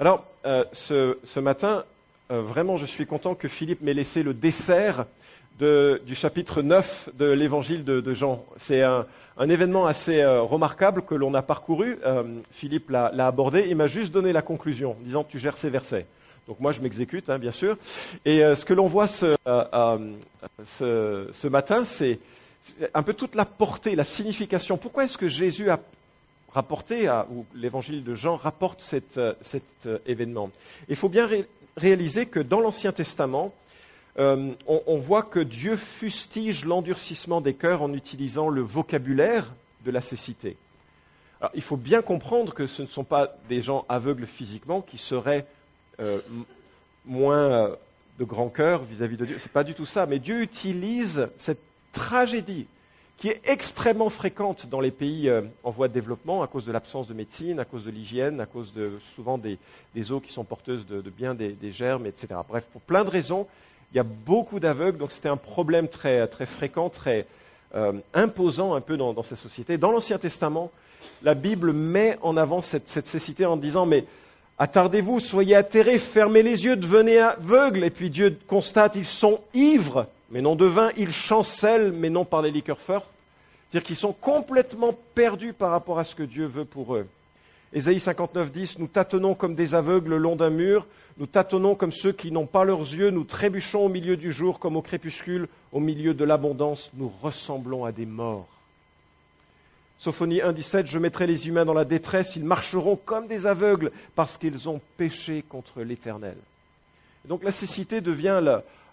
Alors, euh, ce, matin, euh, vraiment, je suis content que Philippe m'ait laissé le dessert du chapitre 9 de l'évangile de, Jean. C'est un, événement assez euh, remarquable que l'on a parcouru. Philippe l'a abordé. Il m'a juste donné la conclusion, disant Tu gères ces versets. Donc moi, je m'exécute, hein, bien sûr. Et ce que l'on voit ce, ce matin, c'est un peu toute la portée, la signification. Pourquoi est-ce que Jésus a rapporté, ou l'évangile de Jean rapporte cet, euh, euh, événement. Il faut bien réaliser que dans l'Ancien Testament, euh, on, voit que Dieu fustige l'endurcissement des cœurs en utilisant le vocabulaire de la cécité. il faut bien comprendre que ce ne sont pas des gens aveugles physiquement qui seraient moins de grand cœur vis-à-vis de Dieu. Ce n'est pas du tout ça. Mais Dieu utilise cette tragédie qui est extrêmement fréquente dans les pays euh, en voie de développement à cause de l'absence de médecine, à cause de l'hygiène, à cause de souvent des, eaux qui sont porteuses de, bien des, germes, etc. Bref, pour plein de raisons, il y a beaucoup d'aveugles, donc c'était un problème très, très fréquent, très euh, imposant un peu dans, ces sociétés. Dans l'Ancien Testament, la Bible met en avant cette, cette cécité en disant mais attardez-vous, soyez atterrés, fermez les yeux, devenez aveugles. Et puis Dieu constate, ils sont ivres mais non de vin, ils chancellent, mais non par les liqueurs fortes. C'est-à-dire qu'ils sont complètement perdus par rapport à ce que Dieu veut pour eux. Ésaïe 59, 10, nous tâtonnons comme des aveugles le long d'un mur, nous tâtonnons comme ceux qui n'ont pas leurs yeux, nous trébuchons au milieu du jour comme au crépuscule, au milieu de l'abondance, nous ressemblons à des morts. Sophonie 1, 17, je mettrai les humains dans la détresse, ils marcheront comme des aveugles parce qu'ils ont péché contre l'Éternel. Donc la cécité devient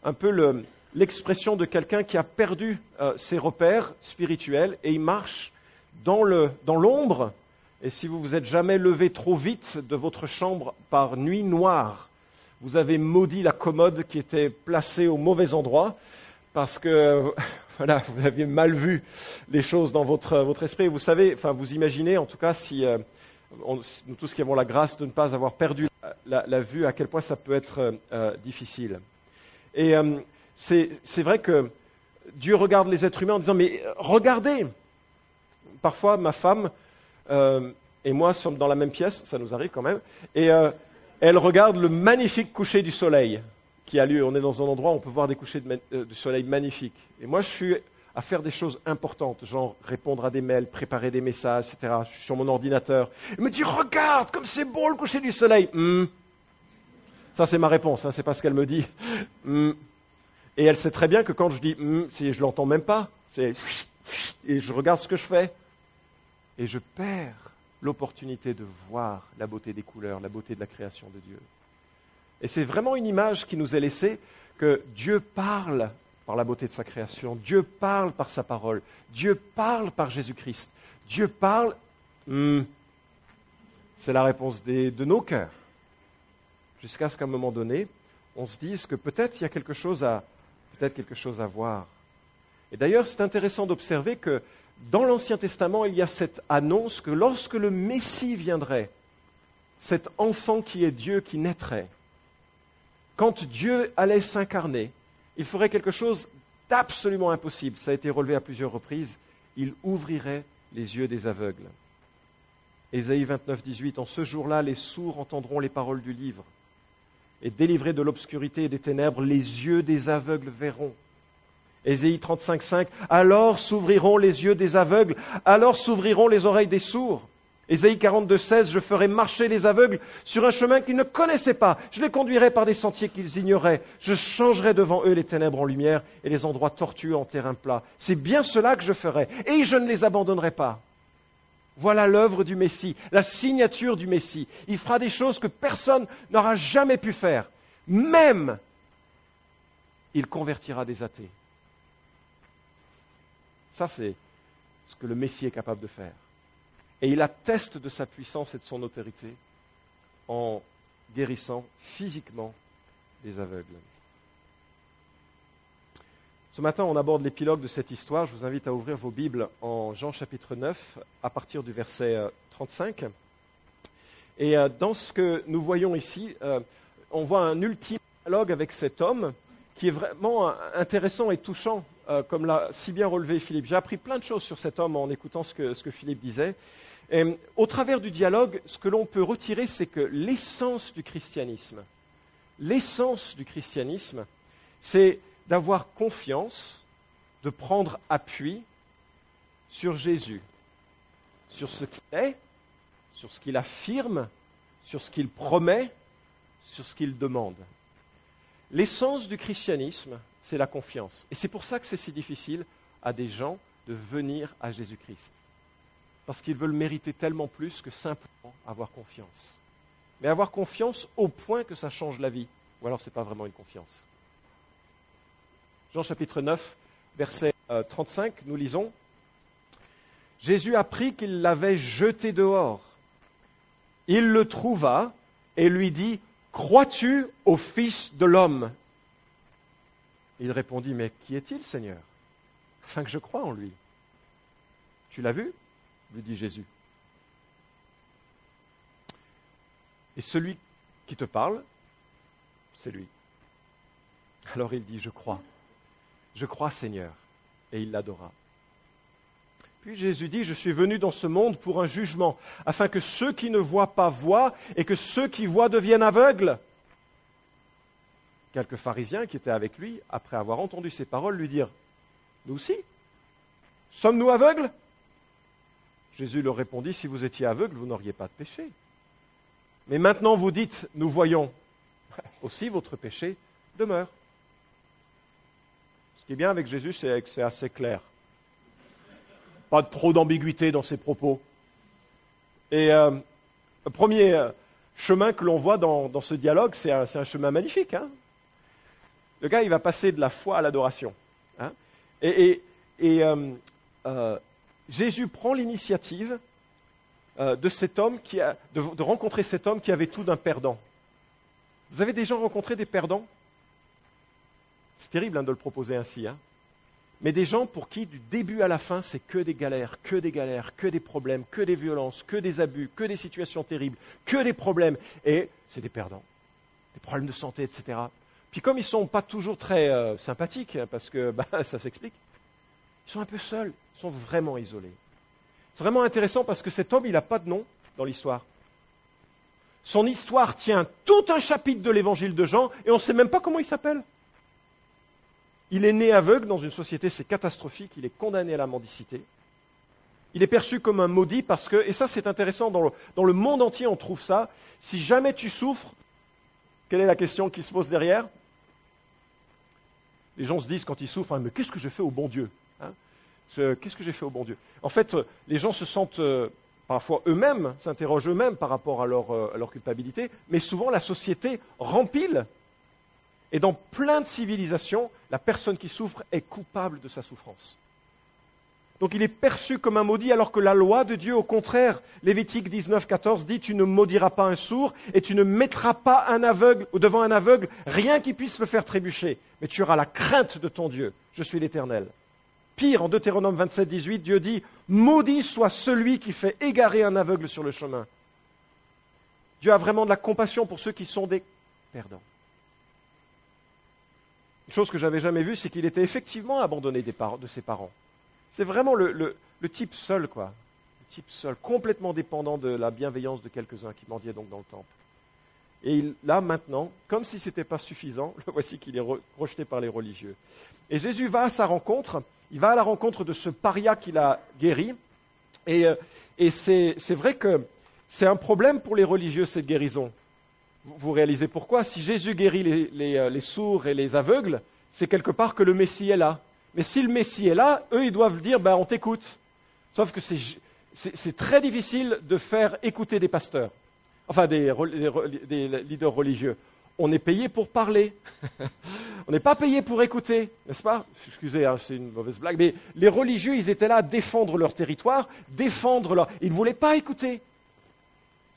un peu le, l'expression de quelqu'un qui a perdu euh, ses repères spirituels et il marche dans l'ombre. et si vous vous êtes jamais levé trop vite de votre chambre par nuit noire, vous avez maudit la commode qui était placée au mauvais endroit parce que voilà, vous aviez mal vu les choses dans votre, votre esprit. Vous savez, enfin, vous imaginez en tout cas si euh, nous tous qui avons la grâce de ne pas avoir perdu la, vue, à quel point ça peut être euh, difficile. Et c'est vrai que Dieu regarde les êtres humains en disant, mais regardez, parfois ma femme euh, et moi sommes dans la même pièce, ça nous arrive quand même, et euh, elle regarde le magnifique coucher du soleil qui a lieu. On est dans un endroit où on peut voir des couchers de, euh, du soleil magnifiques. Et moi, je suis à faire des choses importantes, genre répondre à des mails, préparer des messages, etc. Je suis sur mon ordinateur. Elle me dit, regarde, comme c'est beau le coucher du soleil. Hmm. Ça, c'est ma réponse, hein, c'est pas ce qu'elle me dit. Hmm. Et elle sait très bien que quand je dis hum, si je l'entends même pas, c'est et je regarde ce que je fais et je perds l'opportunité de voir la beauté des couleurs, la beauté de la création de Dieu. Et c'est vraiment une image qui nous est laissée que Dieu parle par la beauté de sa création, Dieu parle par sa parole, Dieu parle par Jésus-Christ, Dieu parle. Hum, c'est la réponse de nos cœurs. Jusqu'à ce qu'à un moment donné, on se dise que peut-être il y a quelque chose à, peut-être quelque chose à voir. Et d'ailleurs, c'est intéressant d'observer que dans l'Ancien Testament, il y a cette annonce que lorsque le Messie viendrait, cet enfant qui est Dieu qui naîtrait, quand Dieu allait s'incarner, il ferait quelque chose d'absolument impossible. Ça a été relevé à plusieurs reprises. Il ouvrirait les yeux des aveugles. Ésaïe 29, 18. En ce jour-là, les sourds entendront les paroles du livre et délivrés de l'obscurité et des ténèbres, les yeux des aveugles verront. Ésaïe 35, 5, alors s'ouvriront les yeux des aveugles, alors s'ouvriront les oreilles des sourds. Ésaïe 42, 16, je ferai marcher les aveugles sur un chemin qu'ils ne connaissaient pas. Je les conduirai par des sentiers qu'ils ignoraient. Je changerai devant eux les ténèbres en lumière et les endroits tortueux en terrain plat. C'est bien cela que je ferai. Et je ne les abandonnerai pas. Voilà l'œuvre du Messie, la signature du Messie. Il fera des choses que personne n'aura jamais pu faire. Même, il convertira des athées. Ça, c'est ce que le Messie est capable de faire. Et il atteste de sa puissance et de son autorité en guérissant physiquement des aveugles. Ce matin, on aborde l'épilogue de cette histoire. Je vous invite à ouvrir vos Bibles en Jean chapitre 9, à partir du verset 35. Euh, et euh, dans ce que nous voyons ici, euh, on voit un ultime dialogue avec cet homme qui est vraiment intéressant et touchant, comme l'a si bien relevé Philippe. J'ai appris plein de choses sur cet homme en écoutant ce que, Philippe disait. Au travers du dialogue, ce que l'on peut retirer, c'est que l'essence du christianisme, l'essence du christianisme, c'est d'avoir confiance, de prendre appui sur Jésus, sur ce qu'il est, sur ce qu'il affirme, sur ce qu'il promet, sur ce qu'il demande. L'essence du christianisme, c'est la confiance. Et c'est pour ça que c'est si difficile à des gens de venir à Jésus-Christ. Parce qu'ils veulent mériter tellement plus que simplement avoir confiance. Mais avoir confiance au point que ça change la vie. Ou alors ce n'est pas vraiment une confiance. Jean chapitre 9, verset 35, euh, nous lisons Jésus apprit qu'il l'avait jeté dehors. Il le trouva et lui dit Crois-tu au Fils de l'homme? Il répondit Mais qui est-il, Seigneur? Afin que je croie en lui. Tu l'as vu? lui dit Jésus. Et celui qui te parle, c'est lui. Alors il dit Je crois. Je crois, Seigneur. Et il l'adora. Puis Jésus dit, je suis venu dans ce monde pour un jugement, afin que ceux qui ne voient pas voient et que ceux qui voient deviennent aveugles. Quelques pharisiens qui étaient avec lui, après avoir entendu ces paroles, lui dirent, Nous aussi Sommes-nous aveugles? Jésus leur répondit, Si vous étiez aveugles, vous n'auriez pas de péché. Mais maintenant vous dites, Nous voyons. Aussi votre péché demeure. Qui est bien avec Jésus, c'est que c'est assez clair. Pas trop d'ambiguïté dans ses propos. Et euh, le premier euh, chemin que l'on voit dans, ce dialogue, c'est un, chemin magnifique. Hein. le gars, il va passer de la foi à l'adoration. Hein. et, euh, Jésus prend l'initiative de cet homme qui a, de, de rencontrer cet homme qui avait tout d'un perdant. Vous avez déjà rencontré des perdants? C'est terrible hein, de le proposer ainsi. Hein. Mais des gens pour qui, du début à la fin, c'est que des galères, que des galères, que des problèmes, que des violences, que des abus, que des situations terribles, que des problèmes. Et c'est des perdants. Des problèmes de santé, etc. Puis comme ils ne sont pas toujours très euh, sympathiques, hein, parce que bah, ça s'explique, ils sont un peu seuls, ils sont vraiment isolés. C'est vraiment intéressant parce que cet homme, il n'a pas de nom dans l'histoire. Son histoire tient tout un chapitre de l'évangile de Jean et on ne sait même pas comment il s'appelle. Il est né aveugle dans une société, c'est catastrophique, il est condamné à la mendicité. Il est perçu comme un maudit parce que, et ça c'est intéressant, dans le, monde entier on trouve ça, si jamais tu souffres, quelle est la question qui se pose derrière? Les gens se disent quand ils souffrent, hein, mais qu'est-ce que j'ai fait au bon Dieu? Hein? Qu'est-ce que j'ai fait au bon Dieu? En fait, les gens se sentent euh, parfois eux-mêmes, s'interrogent eux-mêmes par rapport à leur, euh, à leur culpabilité, mais souvent la société rempile et dans plein de civilisations, la personne qui souffre est coupable de sa souffrance. Donc il est perçu comme un maudit alors que la loi de Dieu, au contraire, Lévitique 19, 14 dit Tu ne maudiras pas un sourd et tu ne mettras pas un aveugle devant un aveugle rien qui puisse le faire trébucher, mais tu auras la crainte de ton Dieu. Je suis l'Éternel. Pire, en Deutéronome 27, 18, Dieu dit Maudit soit celui qui fait égarer un aveugle sur le chemin. Dieu a vraiment de la compassion pour ceux qui sont des perdants. Une chose que j'avais jamais vue, c'est qu'il était effectivement abandonné de ses parents. C'est vraiment le, type seul, quoi. Le type seul, complètement dépendant de la bienveillance de quelques-uns qui mendiaient donc dans le temple. Et là, maintenant, comme si ce n'était pas suffisant, le voici qu'il est rejeté par les religieux. Et Jésus va à sa rencontre, il va à la rencontre de ce paria qu'il a guéri. Et, euh, c'est vrai que c'est un problème pour les religieux, cette guérison vous réalisez pourquoi. Si Jésus guérit euh, les, sourds et les aveugles, c'est quelque part que le Messie est là. Mais si le Messie est là, eux, ils doivent dire, ben, on t'écoute. Sauf que c'est très difficile de faire écouter des pasteurs, enfin des, leaders religieux. On est payé pour parler. on n'est pas payé pour écouter, n'est-ce pas? Excusez, hein, c'est une mauvaise blague, mais les religieux, ils étaient là à défendre leur territoire, défendre leur... Ils ne voulaient pas écouter.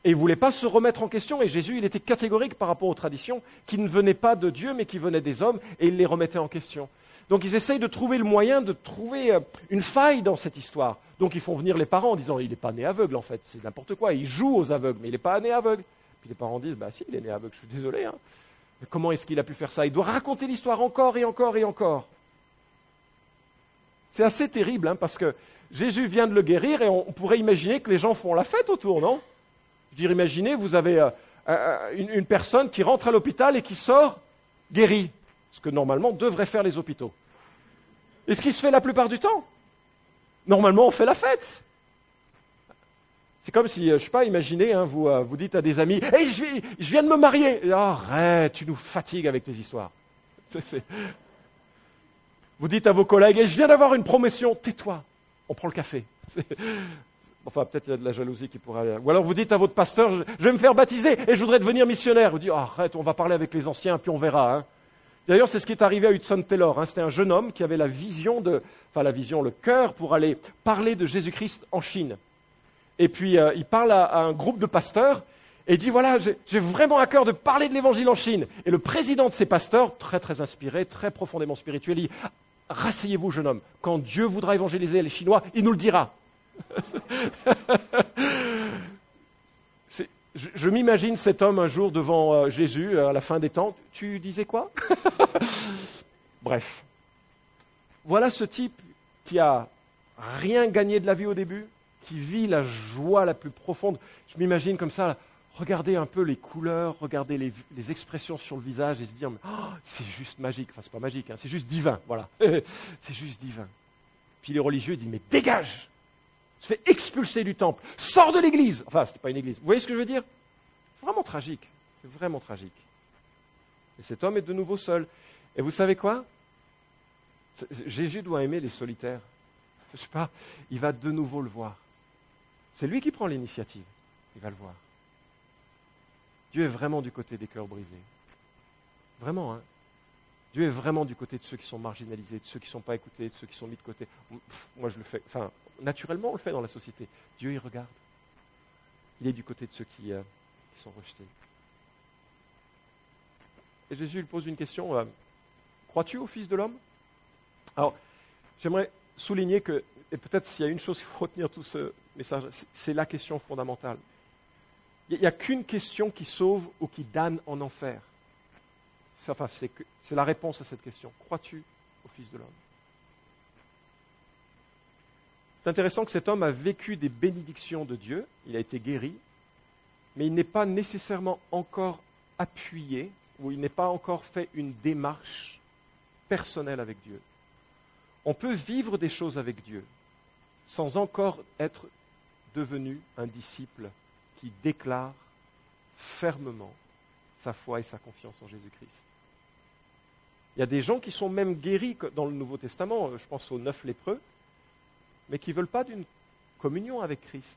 Et il ne voulait pas se remettre en question. Et Jésus, il était catégorique par rapport aux traditions qui ne venaient pas de Dieu, mais qui venaient des hommes, et il les remettait en question. Donc ils essayent de trouver le moyen de trouver euh, une faille dans cette histoire. Donc ils font venir les parents en disant il n'est pas né aveugle en fait, c'est n'importe quoi. Il joue aux aveugles, mais il n'est pas né aveugle. Puis les parents disent bah si, il est né aveugle, je suis désolé. Hein. Mais comment est-ce qu'il a pu faire ça? Il doit raconter l'histoire encore et encore et encore. C'est assez terrible hein, parce que Jésus vient de le guérir et on pourrait imaginer que les gens font la fête autour, non? Je veux dire, imaginez, vous avez euh, euh, une, personne qui rentre à l'hôpital et qui sort guérie, ce que normalement devraient faire les hôpitaux. Et ce qui se fait la plupart du temps Normalement, on fait la fête. C'est comme si, euh, je ne sais pas, imaginez, hein, vous, vous dites à des amis, hey, je, viens de me marier. arrête, tu nous fatigues avec tes histoires. Vous dites à vos collègues, et je viens d'avoir une promotion, tais-toi, on prend le café. Enfin, peut-être il y a de la jalousie qui pourrait. Ou alors vous dites à votre pasteur, je vais me faire baptiser et je voudrais devenir missionnaire. Vous dites, arrête, on va parler avec les anciens, puis on verra. Hein. D'ailleurs, c'est ce qui est arrivé à Hudson Taylor. Hein. C'était un jeune homme qui avait la vision de, enfin la vision, le cœur pour aller parler de Jésus-Christ en Chine. Et puis euh, il parle à, un groupe de pasteurs et dit voilà, j'ai vraiment à cœur de parler de l'évangile en Chine. Et le président de ces pasteurs, très très inspiré, très profondément spirituel, dit Rasseyez-vous, jeune homme, quand Dieu voudra évangéliser les Chinois, il nous le dira. je, m'imagine cet homme un jour devant euh, Jésus euh, à la fin des temps. Tu disais quoi? Bref. Voilà ce type qui a rien gagné de la vie au début, qui vit la joie la plus profonde. Je m'imagine comme ça, regarder un peu les couleurs, regarder les, expressions sur le visage et se dire, oh, c'est juste magique. Enfin, c'est pas magique, hein, c'est juste divin, voilà. c'est juste divin. Puis les religieux disent, mais dégage Se fait expulser du temple, sors de l'église. Enfin, c'était pas une église. Vous voyez ce que je veux dire? C'est vraiment tragique. C'est vraiment tragique. Et cet homme est de nouveau seul. Et vous savez quoi? Jésus doit aimer les solitaires. Je sais pas, il va de nouveau le voir. C'est lui qui prend l'initiative. Il va le voir. Dieu est vraiment du côté des cœurs brisés. Vraiment, hein. Dieu est vraiment du côté de ceux qui sont marginalisés, de ceux qui ne sont pas écoutés, de ceux qui sont mis de côté. Moi, je le fais. Enfin, naturellement, on le fait dans la société. Dieu, il regarde. Il est du côté de ceux qui, euh, sont rejetés. Et Jésus lui pose une question. Euh, crois-tu au Fils de l'homme? Alors, j'aimerais souligner que, et peut-être s'il y a une chose qu'il faut retenir tout ce message, c'est la question fondamentale. Il n'y a qu'une question qui sauve ou qui damne en enfer. C'est la réponse à cette question. Crois-tu au Fils de l'homme? C'est intéressant que cet homme a vécu des bénédictions de Dieu, il a été guéri, mais il n'est pas nécessairement encore appuyé ou il n'est pas encore fait une démarche personnelle avec Dieu. On peut vivre des choses avec Dieu sans encore être devenu un disciple qui déclare fermement sa foi et sa confiance en Jésus-Christ. Il y a des gens qui sont même guéris dans le Nouveau Testament, je pense aux neuf lépreux, mais qui ne veulent pas d'une communion avec Christ.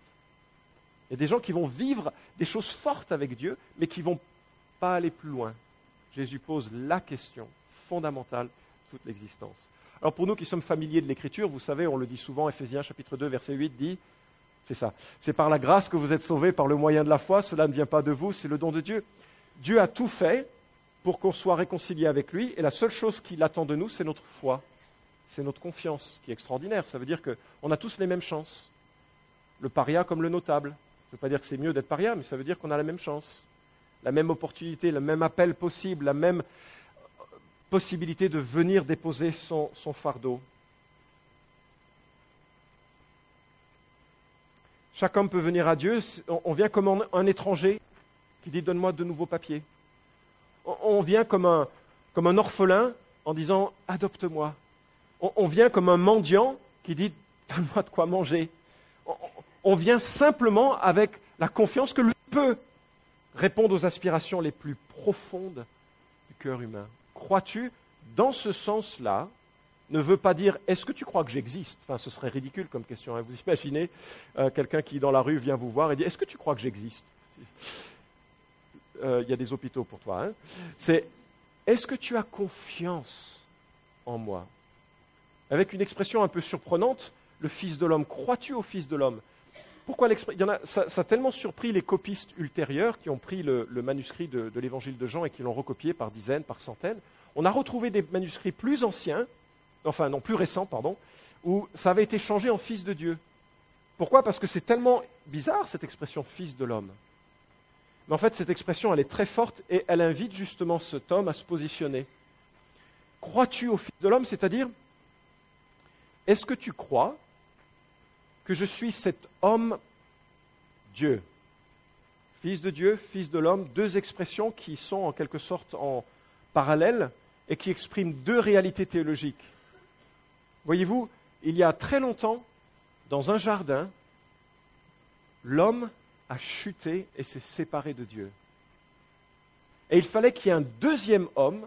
Il y a des gens qui vont vivre des choses fortes avec Dieu, mais qui ne vont pas aller plus loin. Jésus pose la question fondamentale de toute l'existence. Alors pour nous qui sommes familiers de l'Écriture, vous savez, on le dit souvent, Ephésiens chapitre 2, verset 8 dit, c'est ça. C'est par la grâce que vous êtes sauvés par le moyen de la foi. Cela ne vient pas de vous, c'est le don de Dieu. Dieu a tout fait pour qu'on soit réconcilié avec lui. Et la seule chose qu'il attend de nous, c'est notre foi. C'est notre confiance, qui est extraordinaire. Ça veut dire qu'on a tous les mêmes chances. Le paria comme le notable. Ça ne veut pas dire que c'est mieux d'être paria, mais ça veut dire qu'on a la même chance. La même opportunité, le même appel possible, la même possibilité de venir déposer son fardeau. Chaque homme peut venir à Dieu. On vient comme un étranger qui dit Donne-moi de nouveaux papiers. On vient comme un, orphelin en disant Adopte-moi. On vient comme un mendiant qui dit Donne-moi de quoi manger. On vient simplement avec la confiance que lui peut répondre aux aspirations les plus profondes du cœur humain. Crois-tu, dans ce sens-là, ne veut pas dire est-ce que tu crois que j'existe? Enfin, ce serait ridicule comme question. Hein. Vous imaginez euh, quelqu'un qui, dans la rue, vient vous voir et dit est-ce que tu crois que j'existe? Euh, Il y a des hôpitaux pour toi. Hein. C'est est-ce que tu as confiance en moi? Avec une expression un peu surprenante le Fils de l'homme. Crois-tu au Fils de l'homme? Pourquoi l'expression ça, a tellement surpris les copistes ultérieurs qui ont pris le, manuscrit de l'évangile de Jean et qui l'ont recopié par dizaines, par centaines. On a retrouvé des manuscrits plus anciens enfin non, plus récent, pardon, où ça avait été changé en fils de Dieu. Pourquoi? Parce que c'est tellement bizarre cette expression fils de l'homme. Mais en fait, cette expression, elle est très forte et elle invite justement cet homme à se positionner. Crois-tu au Fils de l'homme C'est-à-dire, est-ce que tu crois que je suis cet homme Dieu? Fils de Dieu, fils de l'homme, deux expressions qui sont en quelque sorte en parallèle et qui expriment deux réalités théologiques. Voyez-vous, il y a très longtemps, dans un jardin, l'homme a chuté et s'est séparé de Dieu. Et il fallait qu'il y ait un deuxième homme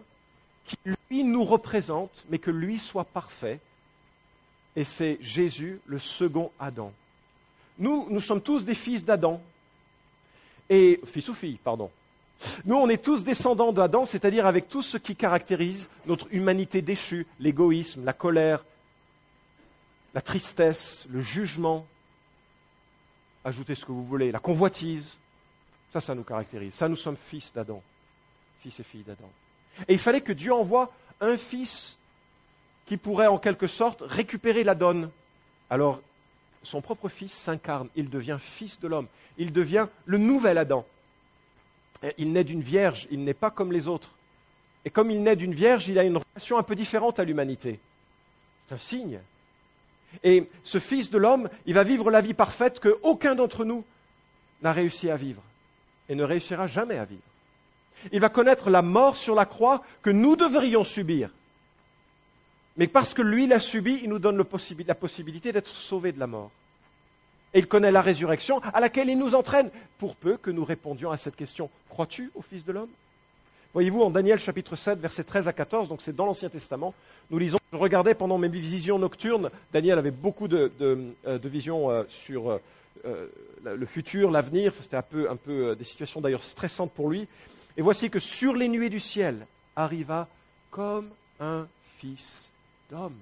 qui, lui, nous représente, mais que lui soit parfait. Et c'est Jésus, le second Adam. Nous, nous sommes tous des fils d'Adam. Et, fils ou filles, pardon. Nous, on est tous descendants d'Adam, c'est-à-dire avec tout ce qui caractérise notre humanité déchue, l'égoïsme, la colère, la tristesse, le jugement, ajoutez ce que vous voulez, la convoitise. Ça, ça nous caractérise. Ça, nous sommes fils d'Adam, fils et filles d'Adam. Et il fallait que Dieu envoie un fils qui pourrait en quelque sorte récupérer la donne. Alors, son propre fils s'incarne, il devient fils de l'homme, il devient le nouvel Adam. Il naît d'une vierge, il n'est pas comme les autres. Et comme il naît d'une vierge, il a une relation un peu différente à l'humanité. C'est un signe. Et ce Fils de l'homme, il va vivre la vie parfaite qu'aucun d'entre nous n'a réussi à vivre et ne réussira jamais à vivre. Il va connaître la mort sur la croix que nous devrions subir. Mais parce que lui l'a subi, il nous donne la possibilité d'être sauvés de la mort. Et il connaît la résurrection à laquelle il nous entraîne, pour peu que nous répondions à cette question. Crois-tu au Fils de l'homme? Voyez-vous, en Daniel chapitre 7, versets 13 à 14, donc c'est dans l'Ancien Testament, nous lisons, je regardais pendant mes visions nocturnes, Daniel avait beaucoup de, euh, visions euh, sur euh, le futur, l'avenir, c'était un peu, un peu des situations d'ailleurs stressantes pour lui. Et voici que sur les nuées du ciel arriva comme un fils d'homme.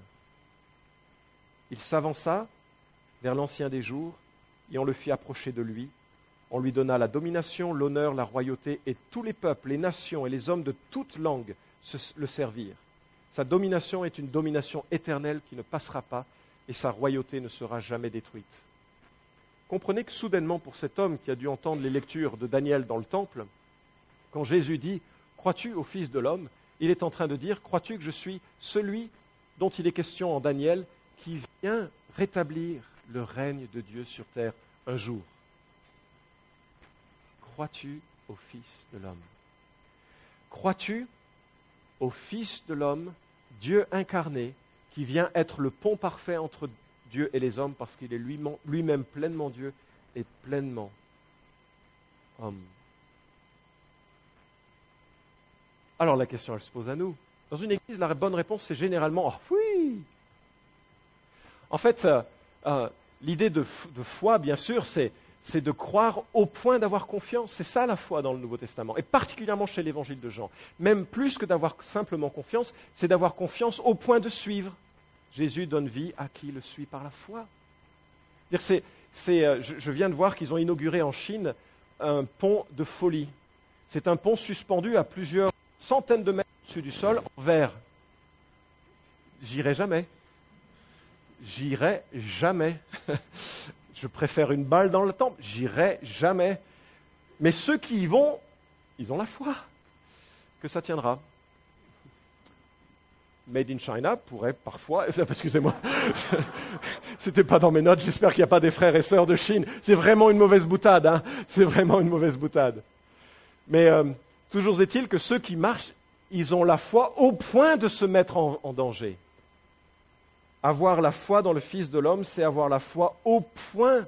Il s'avança vers l'ancien des jours, et on le fit approcher de lui, on lui donna la domination, l'honneur, la royauté, et tous les peuples, les nations et les hommes de toute langue le servirent. Sa domination est une domination éternelle qui ne passera pas, et sa royauté ne sera jamais détruite. Comprenez que soudainement, pour cet homme qui a dû entendre les lectures de Daniel dans le temple, quand Jésus dit Crois-tu au Fils de l'homme? il est en train de dire Crois-tu que je suis celui dont il est question en Daniel qui vient rétablir le règne de Dieu sur terre un jour? Crois-tu au Fils de l'homme? Crois-tu au Fils de l'homme, Dieu incarné, qui vient être le pont parfait entre Dieu et les hommes parce qu'il est lui-même pleinement Dieu et pleinement homme? Alors la question, elle se pose à nous. Dans une église, la bonne réponse, c'est généralement oh, oui. En fait, euh, euh, l'idée de, foi, bien sûr, c'est c'est de croire au point d'avoir confiance. C'est ça la foi dans le Nouveau Testament, et particulièrement chez l'Évangile de Jean. Même plus que d'avoir simplement confiance, c'est d'avoir confiance au point de suivre. Jésus donne vie à qui le suit par la foi. Euh, je, viens de voir qu'ils ont inauguré en Chine un pont de folie. C'est un pont suspendu à plusieurs centaines de mètres au-dessus du sol en verre. J'irai jamais. J'irai jamais. je préfère une balle dans le temple, j'irai jamais. Mais ceux qui y vont, ils ont la foi que ça tiendra. Made in China pourrait parfois, excusez-moi, c'était pas dans mes notes, j'espère qu'il n'y a pas des frères et sœurs de Chine. C'est vraiment une mauvaise boutade, hein c'est vraiment une mauvaise boutade. Mais euh, toujours est-il que ceux qui marchent, ils ont la foi au point de se mettre en danger. Avoir la foi dans le Fils de l'homme, c'est avoir la foi au point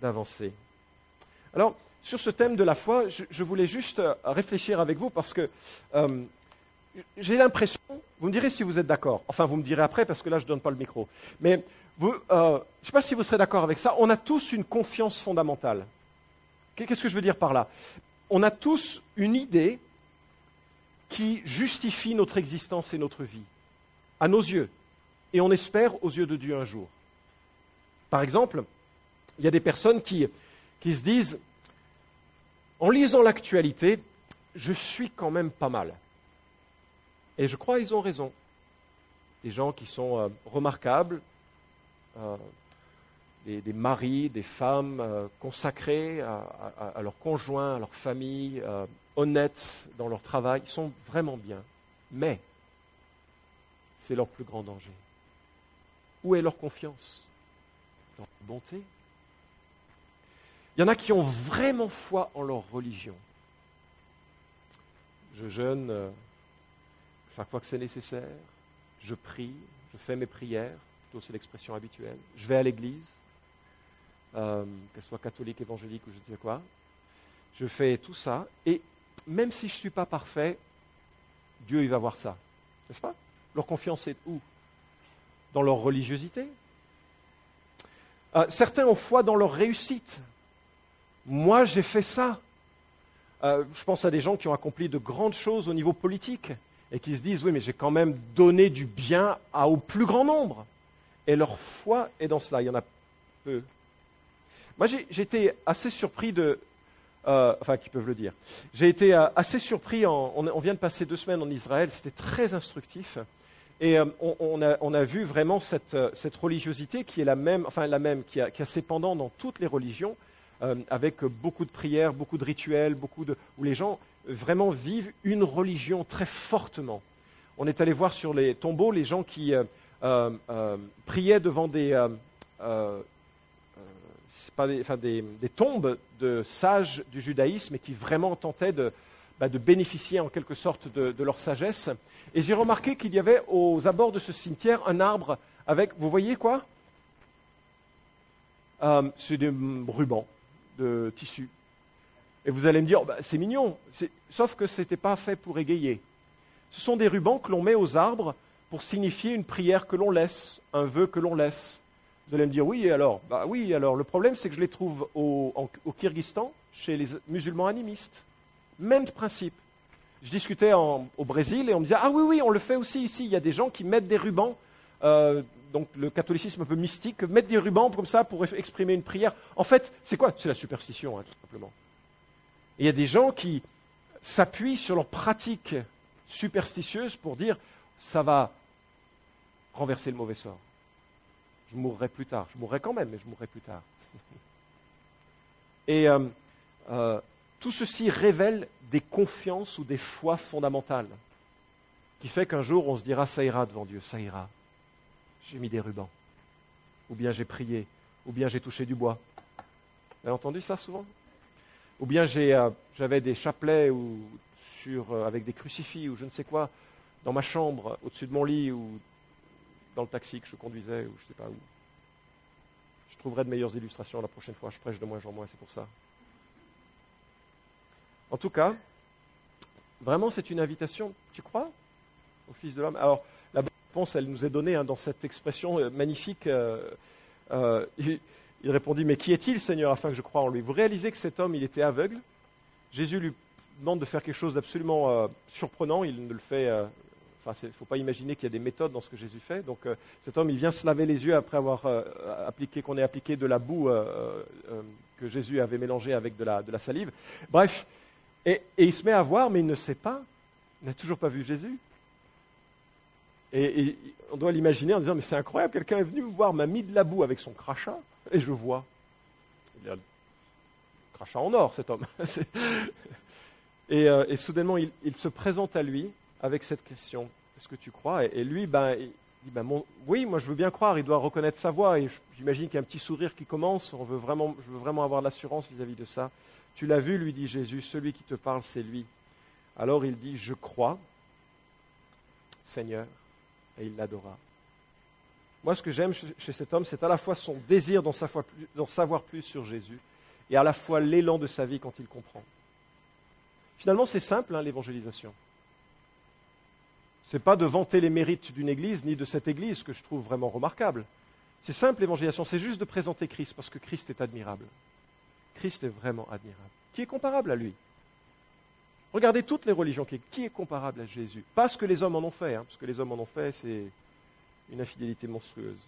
d'avancer. Alors, sur ce thème de la foi, je, voulais juste euh, réfléchir avec vous parce que euh, j'ai l'impression, vous me direz si vous êtes d'accord, enfin vous me direz après parce que là je ne donne pas le micro, mais euh, je ne sais pas si vous serez d'accord avec ça, on a tous une confiance fondamentale. Qu'est-ce que je veux dire par là? On a tous une idée qui justifie notre existence et notre vie à nos yeux, et on espère aux yeux de Dieu un jour. Par exemple, il y a des personnes qui, se disent, en lisant l'actualité, je suis quand même pas mal. Et je crois qu'ils ont raison. Des gens qui sont euh, remarquables, euh, des, maris, des femmes euh, consacrés à, à, leurs conjoints, à leur famille, honnêtes dans leur travail, sont vraiment bien. Mais c'est leur plus grand danger. Où est leur confiance? Bonté? Il y en a qui ont vraiment foi en leur religion. Je jeûne euh, chaque fois que c'est nécessaire, je prie, je fais mes prières, plutôt c'est l'expression habituelle, je vais à l'église, euh, qu'elle soit catholique, évangélique ou je ne sais quoi. Je fais tout ça, et même si je ne suis pas parfait, Dieu, il va voir ça. N'est-ce pas? Leur confiance est où? Dans leur religiosité? Euh, certains ont foi dans leur réussite. Moi, j'ai fait ça. Euh, je pense à des gens qui ont accompli de grandes choses au niveau politique et qui se disent, oui, mais j'ai quand même donné du bien au plus grand nombre. Et leur foi est dans cela. Il y en a peu. Moi, j'ai été assez surpris de... Euh, enfin, qui peuvent le dire. J'ai été euh, assez surpris, on, vient de passer deux semaines en Israël, c'était très instructif. Et on, a, vu vraiment cette, religiosité qui est la même, enfin la même, qui a, qui ses pendants dans toutes les religions, euh, avec beaucoup de prières, beaucoup de rituels, beaucoup de, où les gens vraiment vivent une religion très fortement. On est allé voir sur les tombeaux les gens qui euh, euh, priaient devant des, des, enfin des, tombes de sages du judaïsme et qui vraiment tentaient de, bah, bénéficier en quelque sorte de, leur sagesse. Et j'ai remarqué qu'il y avait aux abords de ce cimetière un arbre avec, vous voyez quoi? C'est des rubans de tissu. Et vous allez me dire, bah, c'est mignon, sauf que ce n'était pas fait pour égayer. Ce sont des rubans que l'on met aux arbres pour signifier une prière que l'on laisse, un vœu que l'on laisse. Vous allez me dire, oui, et alors? Bah oui, alors le problème, c'est que je les trouve au, au Kyrgyzstan, chez les musulmans animistes. Même principe. Je discutais au Brésil et on me disait, ah oui, oui, on le fait aussi ici. Il y a des gens qui mettent des rubans euh, donc le catholicisme un peu mystique, mettre des rubans comme ça pour exprimer une prière. En fait, c'est quoi? C'est la superstition, hein, tout simplement. il y a des gens qui s'appuient sur leurs pratiques superstitieuses pour dire ça va renverser le mauvais sort. Je mourrai plus tard. Je mourrai quand même, mais je mourrai plus tard. Et euh, euh, tout ceci révèle des confiances ou des foi fondamentales qui fait qu'un jour on se dira ça ira devant Dieu, ça ira j'ai mis des rubans, ou bien j'ai prié, ou bien j'ai touché du bois. Vous avez entendu ça souvent? Ou bien euh, j'avais des chapelets ou avec des crucifix ou je ne sais quoi dans ma chambre, au-dessus de mon lit ou le taxi que je conduisais ou je ne sais pas où. Je trouverai de meilleures illustrations la prochaine fois. Je prêche de moins en moins, c'est pour ça. En tout cas, vraiment, c'est une invitation, tu crois, au Fils de l'homme? Alors, réponse, elle nous est donnée hein, dans cette expression euh, magnifique. Euh, euh, il, répondit, mais qui est-il, Seigneur, afin que je croie en lui? Vous réalisez que cet homme, il était aveugle. Jésus lui demande de faire quelque chose d'absolument surprenant. Il ne le fait. Il ne faut pas imaginer qu'il y a des méthodes dans ce que Jésus fait. Donc, cet homme, il vient se laver les yeux après avoir appliqué, qu'on ait appliqué de la boue que Jésus avait mélangée avec de la, de la salive. Bref, et, il se met à voir, mais il ne sait pas. Il n'a toujours pas vu Jésus. Et, on doit l'imaginer en disant, mais c'est incroyable, quelqu'un est venu me voir, m'a mis de la boue avec son crachat, et je vois. Il a crachat en or, cet homme. Euh, et, soudainement, il, se présente à lui avec cette question, est-ce que tu crois? Et, lui, ben, il dit, ben, oui, moi je veux bien croire, il doit reconnaître sa voix, et j'imagine qu'il y a un petit sourire qui commence, on veut vraiment, je veux vraiment avoir l'assurance vis-à-vis de ça. Tu l'as vu, lui dit Jésus, celui qui te parle, c'est lui. Alors il dit, je crois, Seigneur, et il l'adora. Moi, ce que j'aime chez cet homme, c'est à la fois son désir d'en savoir, plus sur Jésus et à la fois l'élan de sa vie quand il comprend. Finalement, c'est simple, hein, l'évangélisation. Ce n'est pas de vanter les mérites d'une église ni de cette église que je trouve vraiment remarquable. C'est simple, l'évangélisation, c'est juste de présenter Christ parce que Christ est admirable. Christ est vraiment admirable. Qui est comparable à lui? Regardez toutes les religions. Qui est comparable à Jésus Pas ce que les hommes en ont fait, hein, parce que les hommes en ont fait, c'est une infidélité monstrueuse.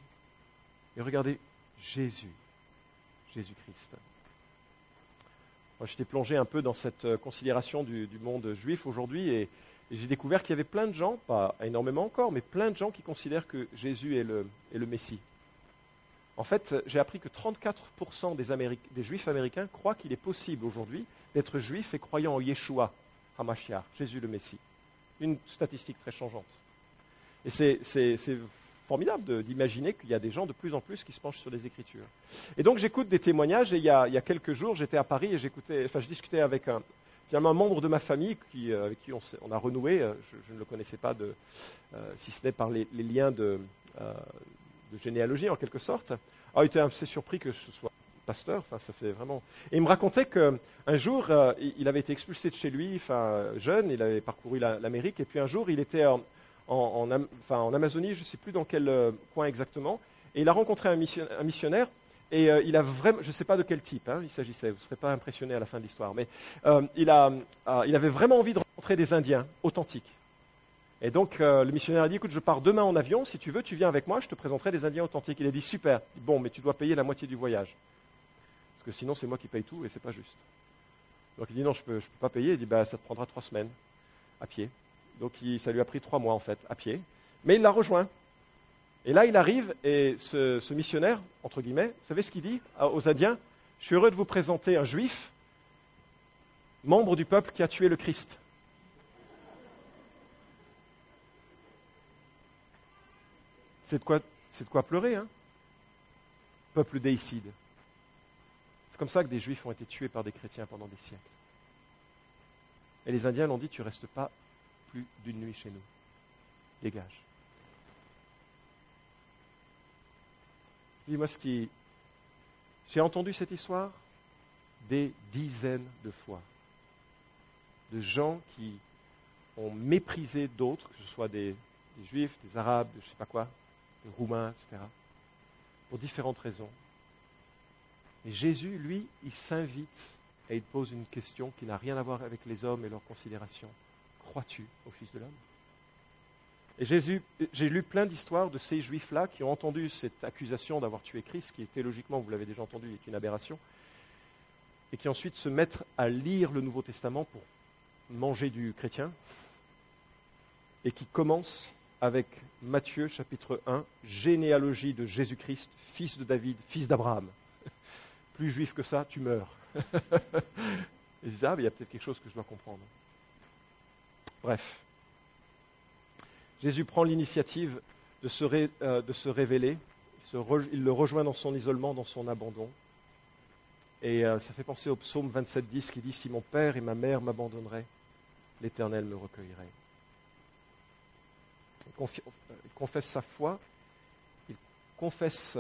Mais regardez Jésus, Jésus-Christ. Moi, j'étais plongé un peu dans cette euh, considération du, monde juif aujourd'hui et, j'ai découvert qu'il y avait plein de gens, pas énormément encore, mais plein de gens qui considèrent que Jésus est le, Messie. En fait, j'ai appris que 34% des, juifs américains croient qu'il est possible aujourd'hui d'être juif et croyant en Yeshua, Hamashiach, Jésus le Messie. Une statistique très changeante. Et c'est formidable d'imaginer qu'il y a des gens de plus en plus qui se penchent sur les Écritures. Et donc j'écoute des témoignages, et il y a, quelques jours, j'étais à Paris et j'écoutais, enfin, je discutais avec un, finalement un membre de ma famille euh, avec qui on, a renoué, euh, je, ne le connaissais pas, de, si ce n'est par les, liens de, généalogie en quelque sorte. Alors il était assez surpris que ce soit pasteur, enfin ça fait vraiment... Et il me racontait qu'un jour, il avait été expulsé de chez lui, enfin jeune, il avait parcouru l'Amérique, et puis un jour, il était en, Amazonie, je ne sais plus dans quel euh, coin exactement, et il a rencontré un, missionnaire, et euh, il a vraiment, je ne sais pas de quel type hein, il s'agissait, vous ne serez pas impressionné à la fin de l'histoire, mais euh, il, avait vraiment envie de rencontrer des Indiens authentiques. Et donc le missionnaire a dit, écoute, je pars demain en avion, si tu veux, tu viens avec moi, je te présenterai des Indiens authentiques. Il a dit, super, bon, mais tu dois payer la moitié du voyage. Parce que sinon, c'est moi qui paye tout et c'est pas juste. Donc il dit, non, je ne peux, pas payer. Il dit, bah, ça te prendra trois semaines à pied. Donc ça lui a pris trois mois en fait, à pied. Mais il l'a rejoint. Et là, il arrive et ce, missionnaire, entre guillemets, vous savez ce qu'il dit aux Indiens Je suis heureux de vous présenter un juif, membre du peuple qui a tué le Christ. C'est de quoi, c'est de quoi pleurer, hein? Peuple déicide. C'est comme ça que des juifs ont été tués par des chrétiens pendant des siècles. Et les Indiens l'ont dit, tu restes pas plus d'une nuit chez nous. Dégage. Dis-moi ce qui. J'ai entendu cette histoire des dizaines de fois. De gens qui ont méprisé d'autres, que ce soit des, juifs, des arabes, je ne sais pas quoi, des roumains, etc. Pour différentes raisons. Et Jésus, lui, il s'invite et il pose une question qui n'a rien à voir avec les hommes et leurs considérations crois-tu au Fils de l'homme? Et j'ai lu plein d'histoires de ces juifs-là qui ont entendu cette accusation d'avoir tué Christ, qui théologiquement, vous l'avez déjà entendu, est une aberration, et qui ensuite se mettent à lire le Nouveau Testament pour manger du chrétien, et qui commencent avec Matthieu chapitre 1, généalogie de Jésus-Christ, fils de David, fils d'Abraham. Plus juif que ça, tu meurs. ils disent, ah, il y a peut-être quelque chose que je dois comprendre. Bref, Jésus prend l'initiative de, euh, se révéler, il, le rejoint dans son isolement, dans son abandon. Et euh, ça fait penser au psaume 27.10 qui dit, Si mon père et ma mère m'abandonneraient, l'Éternel me recueillerait. Il, il confesse sa foi, il confesse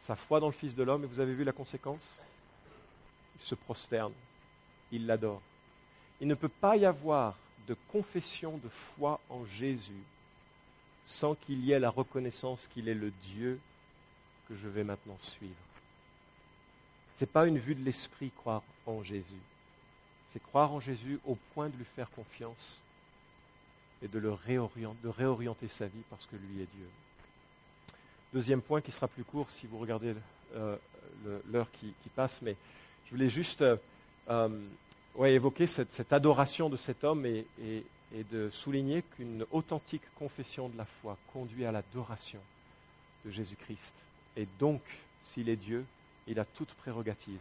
sa foi dans le Fils de l'homme, et vous avez vu la conséquence? Il se prosterne, il l'adore. Il ne peut pas y avoir de confession de foi en Jésus sans qu'il y ait la reconnaissance qu'il est le Dieu que je vais maintenant suivre. Ce n'est pas une vue de l'esprit croire en Jésus. C'est croire en Jésus au point de lui faire confiance et de, le réorienter, sa vie parce que lui est Dieu. Deuxième point qui sera plus court si vous regardez euh, l'heure qui, passe, mais je voulais juste euh, ouais, évoquer cette, adoration de cet homme et, de souligner qu'une authentique confession de la foi conduit à l'adoration de Jésus-Christ. Et donc, s'il est Dieu, il a toute prérogative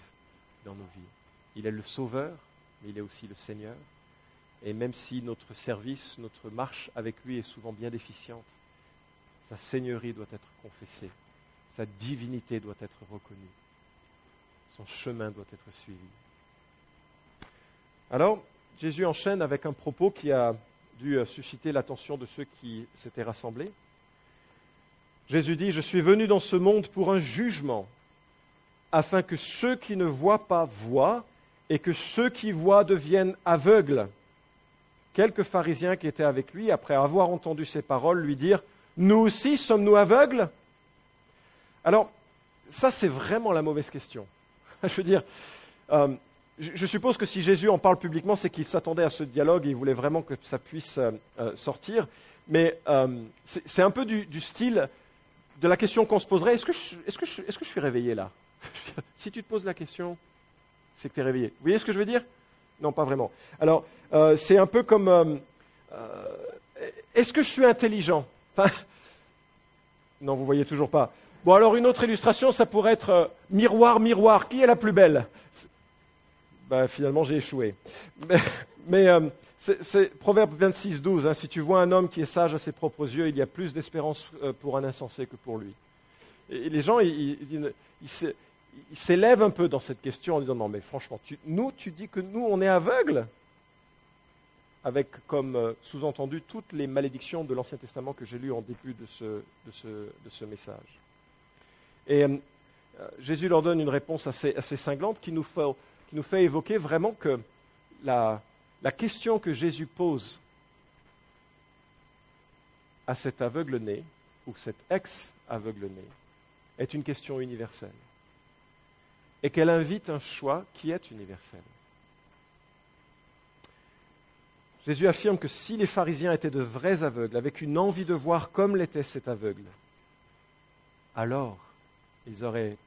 dans nos vies. Il est le Sauveur, mais il est aussi le Seigneur. Et même si notre service, notre marche avec lui est souvent bien déficiente, sa seigneurie doit être confessée, sa divinité doit être reconnue, son chemin doit être suivi. Alors, Jésus enchaîne avec un propos qui a dû euh, susciter l'attention de ceux qui s'étaient rassemblés. Jésus dit, Je suis venu dans ce monde pour un jugement, afin que ceux qui ne voient pas voient, et que ceux qui voient deviennent aveugles. Quelques pharisiens qui étaient avec lui, après avoir entendu ces paroles, lui dirent, Nous aussi sommes-nous aveugles? Alors, ça c'est vraiment la mauvaise question. Je veux dire, euh, je suppose que si Jésus en parle publiquement, c'est qu'il s'attendait à ce dialogue et il voulait vraiment que ça puisse euh, euh, sortir. Mais euh, c'est un peu du, style de la question qu'on se poserait est-ce que, je, suis réveillé là? Si tu te poses la question, c'est que tu es réveillé. Vous voyez ce que je veux dire? Non, pas vraiment. Alors, c'est un peu comme est-ce que je suis intelligent? Non, vous voyez toujours pas. Bon, alors une autre illustration, ça pourrait être miroir, miroir, qui est la plus belle? Bah, finalement j'ai échoué. Mais, euh, C'est Proverbe 26, 12. Hein. si tu vois un homme qui est sage à ses propres yeux, il y a plus d'espérance euh, pour un insensé que pour lui. Et les gens, ils, s'élèvent un peu dans cette question en disant non mais franchement, nous, tu dis que nous, on est aveugles? Avec comme euh, sous-entendu toutes les malédictions de l'Ancien Testament que j'ai lues en début de ce, message. Et Jésus leur donne une réponse assez, assez cinglante qui nous, fait, nous fait évoquer vraiment que la, la question que Jésus pose à cet aveugle-né, ou cet ex-aveugle-né, est une question universelle. Et qu'elle invite un choix qui est universel. Jésus affirme que si les pharisiens étaient de vrais aveugles, avec une envie de voir comme l'était cet aveugle, alors ils auraient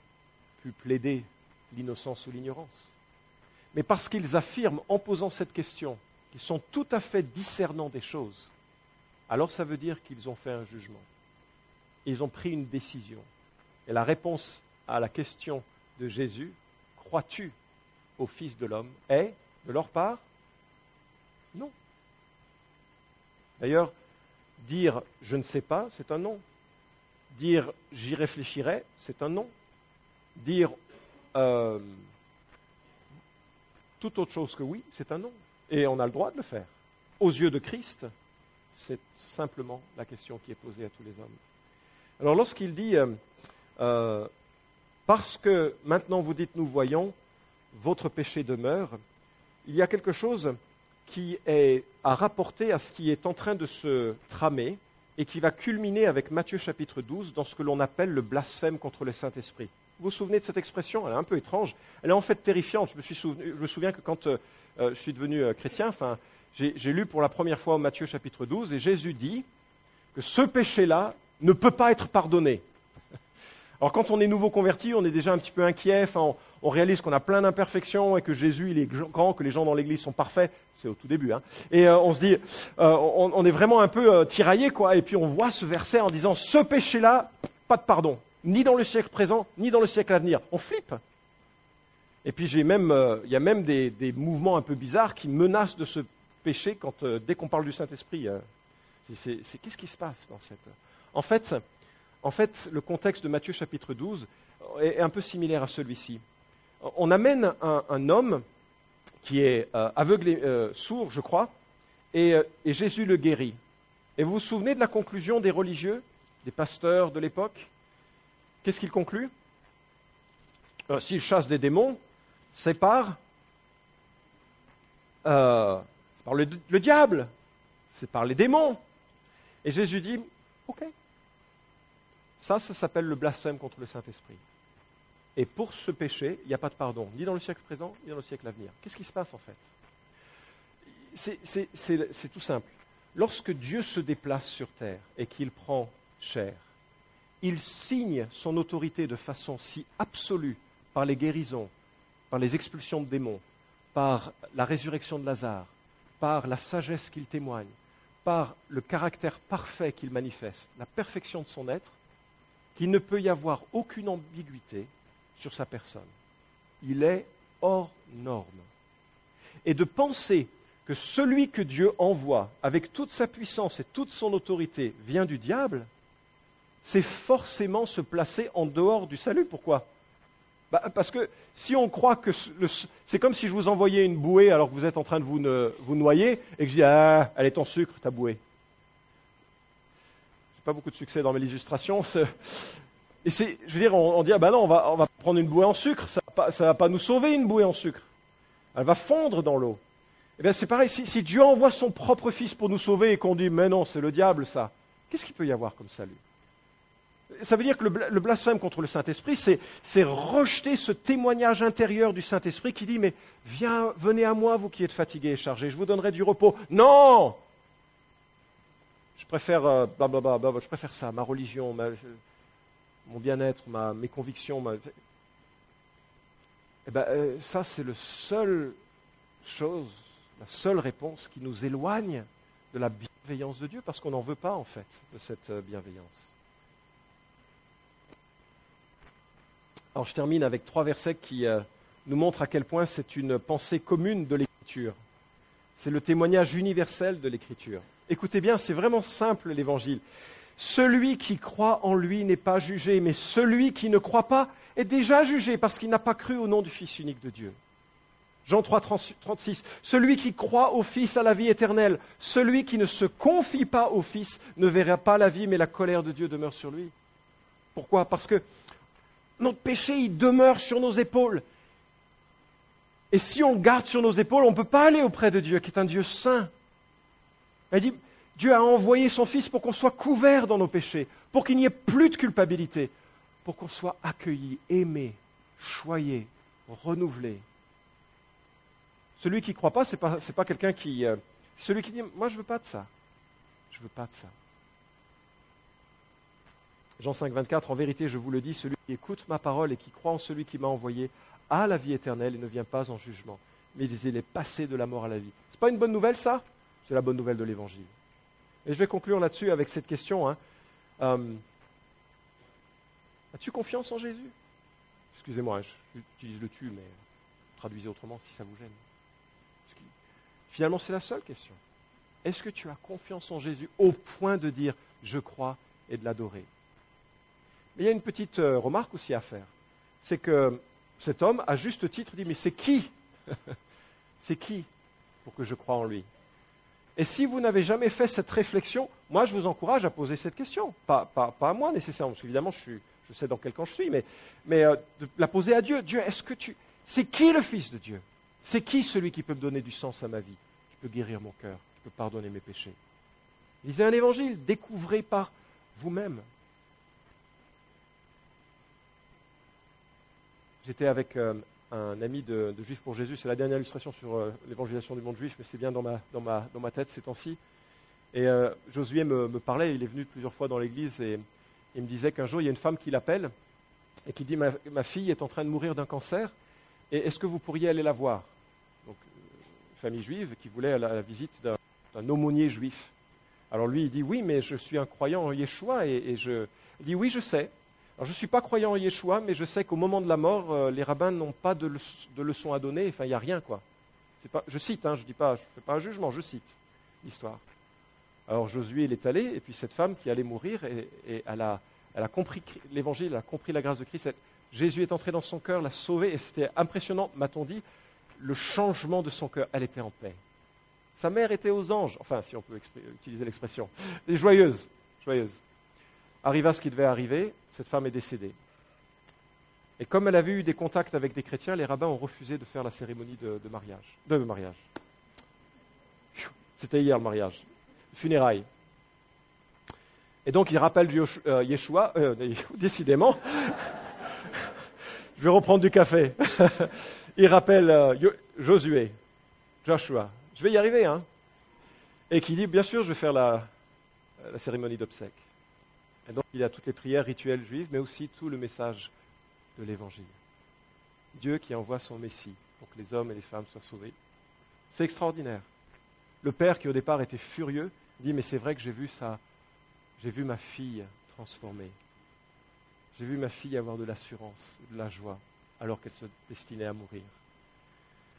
pu plaider l'innocence ou l'ignorance mais parce qu'ils affirment en posant cette question qu'ils sont tout à fait discernants des choses, alors ça veut dire qu'ils ont fait un jugement. Ils ont pris une décision. Et la réponse à la question de Jésus, crois-tu au Fils de l'homme, est, de leur part, non. D'ailleurs, dire je ne sais pas, c'est un non. Dire j'y réfléchirai, c'est un non. Dire euh, tout autre chose que oui, c'est un non. Et on a le droit de le faire. Aux yeux de Christ, c'est simplement la question qui est posée à tous les hommes. Alors lorsqu'il dit, euh, euh, parce que maintenant vous dites nous voyons, votre péché demeure, il y a quelque chose qui est à rapporter à ce qui est en train de se tramer et qui va culminer avec Matthieu chapitre 12 dans ce que l'on appelle le blasphème contre le Saint-Esprit. Vous vous souvenez de cette expression? Elle est un peu étrange. Elle est en fait terrifiante. Je me, souviens que quand euh, euh, je suis devenu euh, chrétien, enfin, j'ai lu pour la première fois Matthieu chapitre 12 et Jésus dit que ce péché-là ne peut pas être pardonné. Alors quand on est nouveau converti, on est déjà un petit peu inquiet, on, réalise qu'on a plein d'imperfections et que Jésus il est grand, que les gens dans l'Église sont parfaits. C'est au tout début, hein. Et on se dit, on, on, est vraiment un peu tiraillé, quoi. Et puis on voit ce verset en disant, ce péché-là, pas de pardon ni dans le siècle présent, ni dans le siècle à venir. On flippe. Et puis euh, il y a même des, mouvements un peu bizarres qui menacent de se pécher quand, euh, dès qu'on parle du Saint-Esprit. Euh, qu'est-ce qui se passe dans cette... En fait, en fait, le contexte de Matthieu chapitre 12 est un peu similaire à celui-ci. On amène un, homme qui est aveugle et sourd, je crois, et Jésus le guérit. Et vous vous souvenez de la conclusion des religieux, des pasteurs de l'époque? Qu'est-ce qu'il conclut? Euh, S'il chasse des démons, c'est par, euh, le diable, c'est par les démons. Et Jésus dit, OK, ça, ça s'appelle le blasphème contre le Saint-Esprit. Et pour ce péché, il n'y a pas de pardon, ni dans le siècle présent, ni dans le siècle à venir. Qu'est-ce qui se passe en fait? C'est tout simple. Lorsque Dieu se déplace sur terre et qu'il prend chair, il signe son autorité de façon si absolue par les guérisons, par les expulsions de démons, par la résurrection de Lazare, par la sagesse qu'il témoigne, par le caractère parfait qu'il manifeste, la perfection de son être, qu'il ne peut y avoir aucune ambiguïté sur sa personne. Il est hors norme. Et de penser que celui que Dieu envoie avec toute sa puissance et toute son autorité vient du diable, c'est forcément se placer en dehors du salut. Pourquoi? Bah, Parce que si on croit que c'est comme si je vous envoyais une bouée alors que vous êtes en train de vous, noyer et que je dis Ah, elle est en sucre, ta bouée. J'ai pas beaucoup de succès dans mes illustrations. Et c'est, je veux dire, on, dit Ah ben non, on va, on va prendre une bouée en sucre, ça ne va, va, pas nous sauver une bouée en sucre. Elle va fondre dans l'eau. Eh bien, c'est pareil, si, si Dieu envoie son propre fils pour nous sauver et qu'on dit Mais non, c'est le diable ça, qu'est-ce qu'il peut y avoir comme salut? Ça veut dire que le blasphème contre le Saint-Esprit, c'est rejeter ce témoignage intérieur du Saint-Esprit qui dit, mais viens, venez à moi, vous qui êtes fatigués et chargés, je vous donnerai du repos. Non Je préfère, euh, je préfère ça, ma religion, mon bien-être, mes convictions. Eh ben, euh, ça, c'est la seule chose, la seule réponse qui nous éloigne de la bienveillance de Dieu, parce qu'on n'en veut pas, en fait, de cette euh, bienveillance. Alors je termine avec trois versets qui euh, nous montrent à quel point c'est une pensée commune de l'Écriture. C'est le témoignage universel de l'Écriture. Écoutez bien, c'est vraiment simple l'Évangile. Celui qui croit en lui n'est pas jugé, mais celui qui ne croit pas est déjà jugé parce qu'il n'a pas cru au nom du Fils unique de Dieu. Jean 3, 36. Celui qui croit au Fils a la vie éternelle. Celui qui ne se confie pas au Fils ne verra pas la vie, mais la colère de Dieu demeure sur lui. Pourquoi? Parce que notre péché, il demeure sur nos épaules. Et si on garde sur nos épaules, on ne peut pas aller auprès de Dieu, qui est un Dieu saint. Elle dit, Dieu a envoyé son Fils pour qu'on soit couvert dans nos péchés, pour qu'il n'y ait plus de culpabilité, pour qu'on soit accueilli, aimé, choyé, renouvelé. Celui qui ne croit pas, ce n'est pas, pas quelqu'un qui... Euh, celui qui dit, moi je ne veux pas de ça. Je ne veux pas de ça. Jean 5, 24, en vérité, je vous le dis, celui qui écoute ma parole et qui croit en celui qui m'a envoyé a la vie éternelle et ne vient pas en jugement, mais il est passé de la mort à la vie. Ce n'est pas une bonne nouvelle, ça? C'est la bonne nouvelle de l'Évangile. Et je vais conclure là-dessus avec cette question. Hein. Euh, as-tu confiance en Jésus? Excusez-moi, j'utilise le tu, mais traduisez autrement si ça vous gêne. Finalement, c'est la seule question. Est-ce que tu as confiance en Jésus au point de dire je crois et de l'adorer? Mais il y a une petite euh, remarque aussi à faire. C'est que cet homme, à juste titre, dit mais c'est qui C'est qui pour que je croie en lui? Et si vous n'avez jamais fait cette réflexion, moi je vous encourage à poser cette question. Pas, à moi nécessairement, parce qu'évidemment je, sais dans quel camp je suis, mais, euh, de la poser à Dieu. Dieu, est-ce que tu. C'est qui le Fils de Dieu? C'est qui celui qui peut me donner du sens à ma vie Qui peut guérir mon cœur Qui peut pardonner mes péchés? Lisez un évangile, découvrez par vous-même. J'étais avec euh, un ami de, Juifs pour Jésus. C'est la dernière illustration sur euh, l'évangélisation du monde juif, mais c'est bien dans ma, dans, ma, dans ma, tête ces temps-ci. Et euh, Josué me, parlait, il est venu plusieurs fois dans l'église et il me disait qu'un jour, il y a une femme qui l'appelle et qui dit ma, fille est en train de mourir d'un cancer, et est-ce que vous pourriez aller la voir? Donc, une famille juive qui voulait la, la visite d'un aumônier juif. Alors lui, il dit oui, mais je suis un croyant en Yeshua, et, et je, il dit oui, je sais. Je ne suis pas croyant en Yeshua, mais je sais qu'au moment de la mort, euh, les rabbins n'ont pas de, leçon à donner. Enfin, il n'y a rien, quoi. Pas, je cite, hein, je je fais pas un jugement, je cite l'histoire. Alors Josué, il est allé, et puis cette femme qui allait mourir, et, elle, a, elle, compris l'évangile, elle a compris la grâce de Christ. Jésus est entré dans son cœur, l'a sauvée, et c'était impressionnant, m'a-t-on dit, le changement de son cœur. Elle était en paix. Sa mère était aux anges, enfin, si on peut utiliser l'expression, et joyeuse, joyeuse. Arriva ce qui devait arriver, cette femme est décédée. Et comme elle avait eu des contacts avec des chrétiens, les rabbins ont refusé de faire la cérémonie de, mariage. De mariage. C'était hier le mariage. Funérailles. Et donc il rappelle euh, Yeshua, euh, décidément, je vais reprendre du café. il rappelle euh, Josué, Joshua. Je vais y arriver, hein. Et qui dit, bien sûr, je vais faire la cérémonie d'obsèques. Et donc il a toutes les prières rituelles juives, mais aussi tout le message de l'Évangile. Dieu qui envoie son Messie pour que les hommes et les femmes soient sauvés. C'est extraordinaire. Le père qui au départ était furieux dit mais c'est vrai que j'ai vu ça, j'ai vu ma fille transformée. J'ai vu ma fille avoir de l'assurance, de la joie, alors qu'elle se destinait à mourir.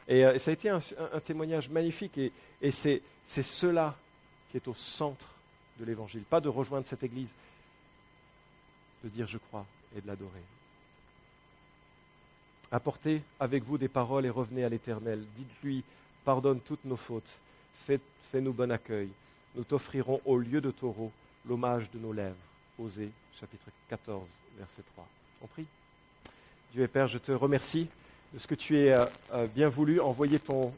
Et, euh, ça a été un, témoignage magnifique, et, et c'est cela qui est au centre de l'Évangile. Pas de rejoindre cette Église, de dire je crois et de l'adorer. Apportez avec vous des paroles et revenez à l'Éternel. Dites-lui, pardonne toutes nos fautes, fais-nous bon accueil. Nous t'offrirons au lieu de taureau l'hommage de nos lèvres. Osée, chapitre 14, verset 3. On prie. Dieu et Père, je te remercie de ce que tu es euh, euh, bien voulu envoyer ton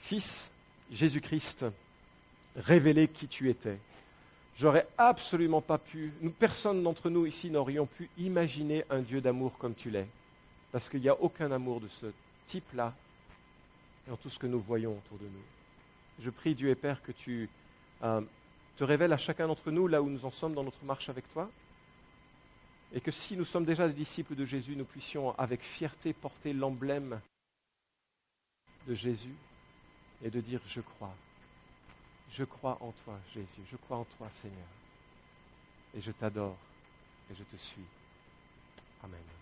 Fils, Jésus-Christ, révéler qui tu étais. J'aurais absolument pas pu, nous, personne d'entre nous ici n'aurions pu imaginer un Dieu d'amour comme tu l'es. Parce qu'il n'y a aucun amour de ce type-là dans tout ce que nous voyons autour de nous. Je prie Dieu et Père que tu euh, te révèles à chacun d'entre nous là où nous en sommes dans notre marche avec toi. Et que si nous sommes déjà des disciples de Jésus, nous puissions avec fierté porter l'emblème de Jésus et de dire je crois. Je crois en toi, Jésus. Je crois en toi, Seigneur. Et je t'adore et je te suis. Amen.